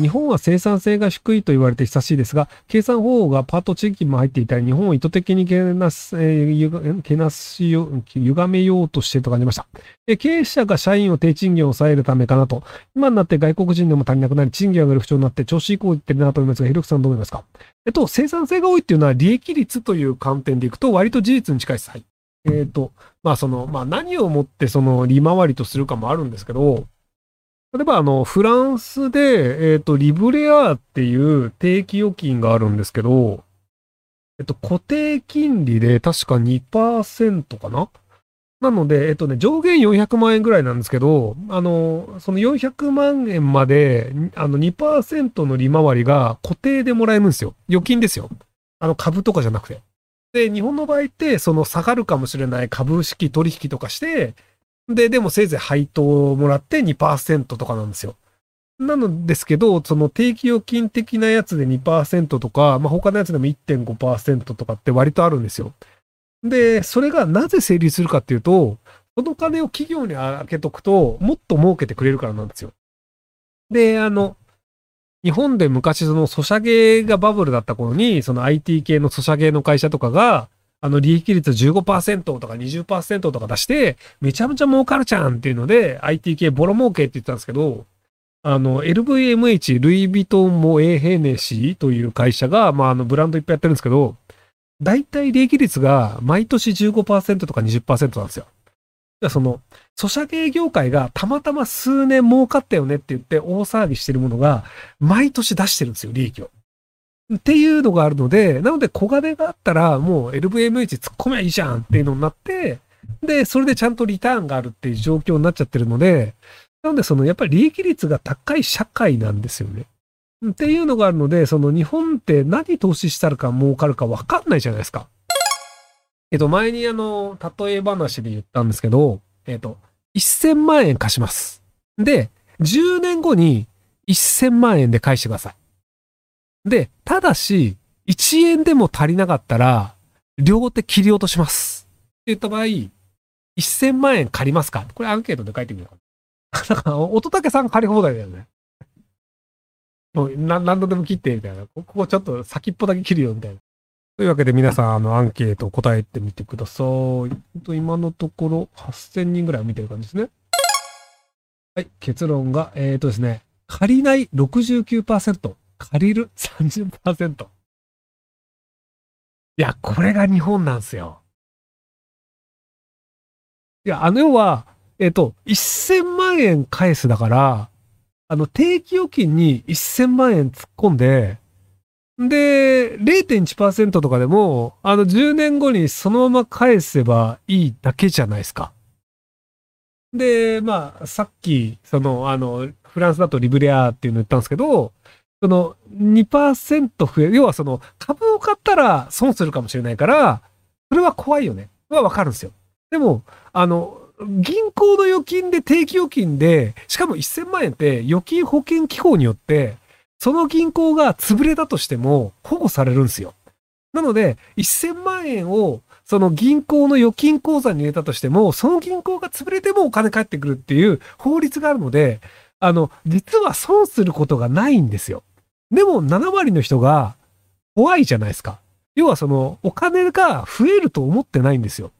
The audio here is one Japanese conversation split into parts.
日本は生産性が低いと言われて久しいですが、計算方法がパート地域も入っていたり、日本を意図的にけなす、えー、ゆがけなしよ、歪めようとしてと感じました。え経営者が社員を低賃金を抑えるためかなと。今になって外国人でも足りなくなり、賃金上がる不調になって調子いこう言ってるなと思いますが、ひろきさんどう思いますかえっと、生産性が多いっていうのは利益率という観点でいくと割と事実に近いです。はい。えっ、ー、と、まあその、まあ何をもってその利回りとするかもあるんですけど、例えばあの、フランスで、えっ、ー、と、リブレアっていう定期預金があるんですけど、えっと、固定金利で確か2%かな？なので、えっとね、上限400万円ぐらいなんですけど、あの、その400万円まで、あの2%の利回りが固定でもらえるんですよ。預金ですよ。あの株とかじゃなくて。で、日本の場合って、その下がるかもしれない株式取引とかして、で、でもせいぜい配当をもらって2%とかなんですよ。なのですけど、その定期預金的なやつで2%とか、まあ、他のやつでも1.5%とかって割とあるんですよ。で、それがなぜ成立するかっていうと、その金を企業にあけとくと、もっと儲けてくれるからなんですよ。で、あの、日本で昔そのソシャゲがバブルだった頃に、その IT 系のソシャゲの会社とかが、あの利益率15%とか20%とか出して、めちゃめちゃ儲かるじゃんっていうので、IT 系ボロ儲けって言ったんですけど、あの、LVMH、ルイ・ヴィトンもエヘネシーという会社が、まあ、あの、ブランドいっぱいやってるんですけど、大体利益率が毎年15%とか20%なんですよ。その、ソシャゲ業界がたまたま数年儲かったよねって言って大騒ぎしてるものが、毎年出してるんですよ、利益を。っていうのがあるので、なので小金があったらもう LVMH 突っ込めばいいじゃんっていうのになって、で、それでちゃんとリターンがあるっていう状況になっちゃってるので、なのでそのやっぱり利益率が高い社会なんですよね。っていうのがあるので、その日本って何投資したらか儲かるかわかんないじゃないですか。えっと、前にあの、例え話で言ったんですけど、えっと、1000万円貸します。で、10年後に1000万円で返してください。で、ただし、1円でも足りなかったら、両手切り落とします。って言った場合、1000万円借りますか？これアンケートで書いてみようか。だから、乙武さん借り放題だよね。もう何度でも切って、みたいな。ここちょっと先っぽだけ切るよ、みたいな。というわけで皆さん、あの、アンケート答えてみてください。と今のところ8000人ぐらい見てる感じですね。はい、結論が、えっ、ー、とですね、借りない69%、借りる？30%。いや、これが日本なんですよ。いや、あの要は、えっ、と、1000万円返すだから、あの、定期預金に1000万円突っ込んで、で、0.1%とかでも、あの、10年後にそのまま返せばいいだけじゃないですか。で、まあ、さっき、その、あの、フランスだとリブレアっていうの言ったんですけど、その2%増え、要はその株を買ったら損するかもしれないから、それは怖いよね。はわかるんですよ。でも、あの、銀行の預金で定期預金で、しかも1000万円って預金保険機構によって、その銀行が潰れたとしても保護されるんですよ。なので、1000万円をその銀行の預金口座に入れたとしても、その銀行が潰れてもお金返ってくるっていう法律があるので、あの、実は損することがないんですよ。でも7割の人が怖いじゃないですか。要はそのお金が増えると思ってないんですよ。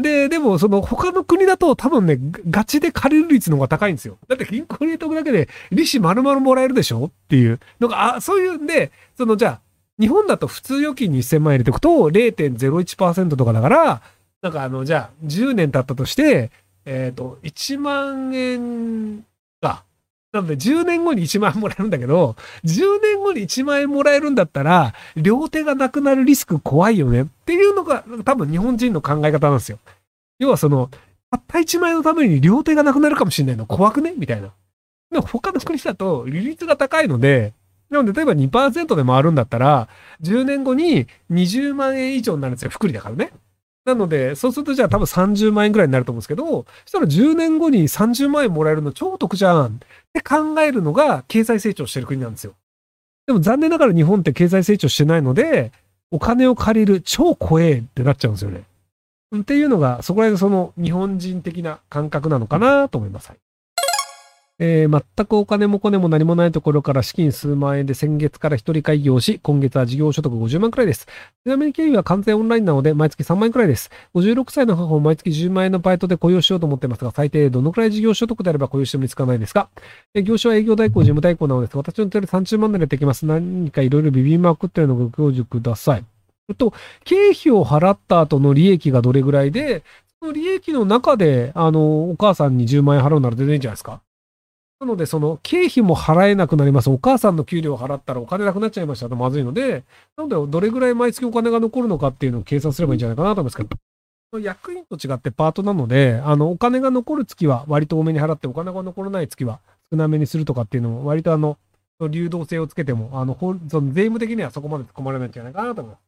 で、でも、その他の国だと多分ね、ガチで借りる率の方が高いんですよ。だって銀行に入れとくだけで利子丸々もらえるでしょ？っていうのが、あ、そういうんで、そのじゃあ、日本だと普通預金に1000万円入れておくと0.01%とかだから、なんかあの、じゃあ、10年経ったとして、えっ、ー、と、1万円。なので、10年後に1万円もらえるんだけど、10年後に1万円もらえるんだったら、両手がなくなるリスク怖いよねっていうのが、多分日本人の考え方なんですよ。要はその、たった1万円のために両手がなくなるかもしれないの怖くね？みたいな。でも他の国だと利率が高いので、なので、例えば2%で回るんだったら、10年後に20万円以上になるんですよ。福利だからね。なので、そうするとじゃあ多分30万円ぐらいになると思うんですけど、そしたら10年後に30万円もらえるの超得じゃんって考えるのが経済成長してる国なんですよ。でも残念ながら日本って経済成長してないので、お金を借りる超怖えってなっちゃうんですよね。っていうのが、そこら辺その日本人的な感覚なのかなと思います。えー全くお金もコネも何もないところから資金数万円で先月から一人開業し、今月は事業所得50万くらいです。ちなみに経費は完全オンラインなので、毎月3万円くらいです。56歳の母を毎月10万円のバイトで雇用しようと思ってますが、最低どのくらい事業所得であれば雇用しても見つかないですかえー業種は営業代行、事務代行なのです、私の手で30万でできます。何かいろいろビビりまくってるのをご教授ください。っと、経費を払った後の利益がどれぐらいで、その利益の中で、あの、お母さんに10万円払うなら全然いいんじゃないですかなので、その経費も払えなくなります。お母さんの給料を払ったらお金なくなっちゃいましたとまずいので、なので、どれぐらい毎月お金が残るのかっていうのを計算すればいいんじゃないかなと思いますけど、役員と違ってパートなので、あの、お金が残る月は割と多めに払って、お金が残らない月は少なめにするとかっていうのも、割とあの、流動性をつけても、あの、その税務的にはそこまで突っ込まれないんじゃないかなと思います。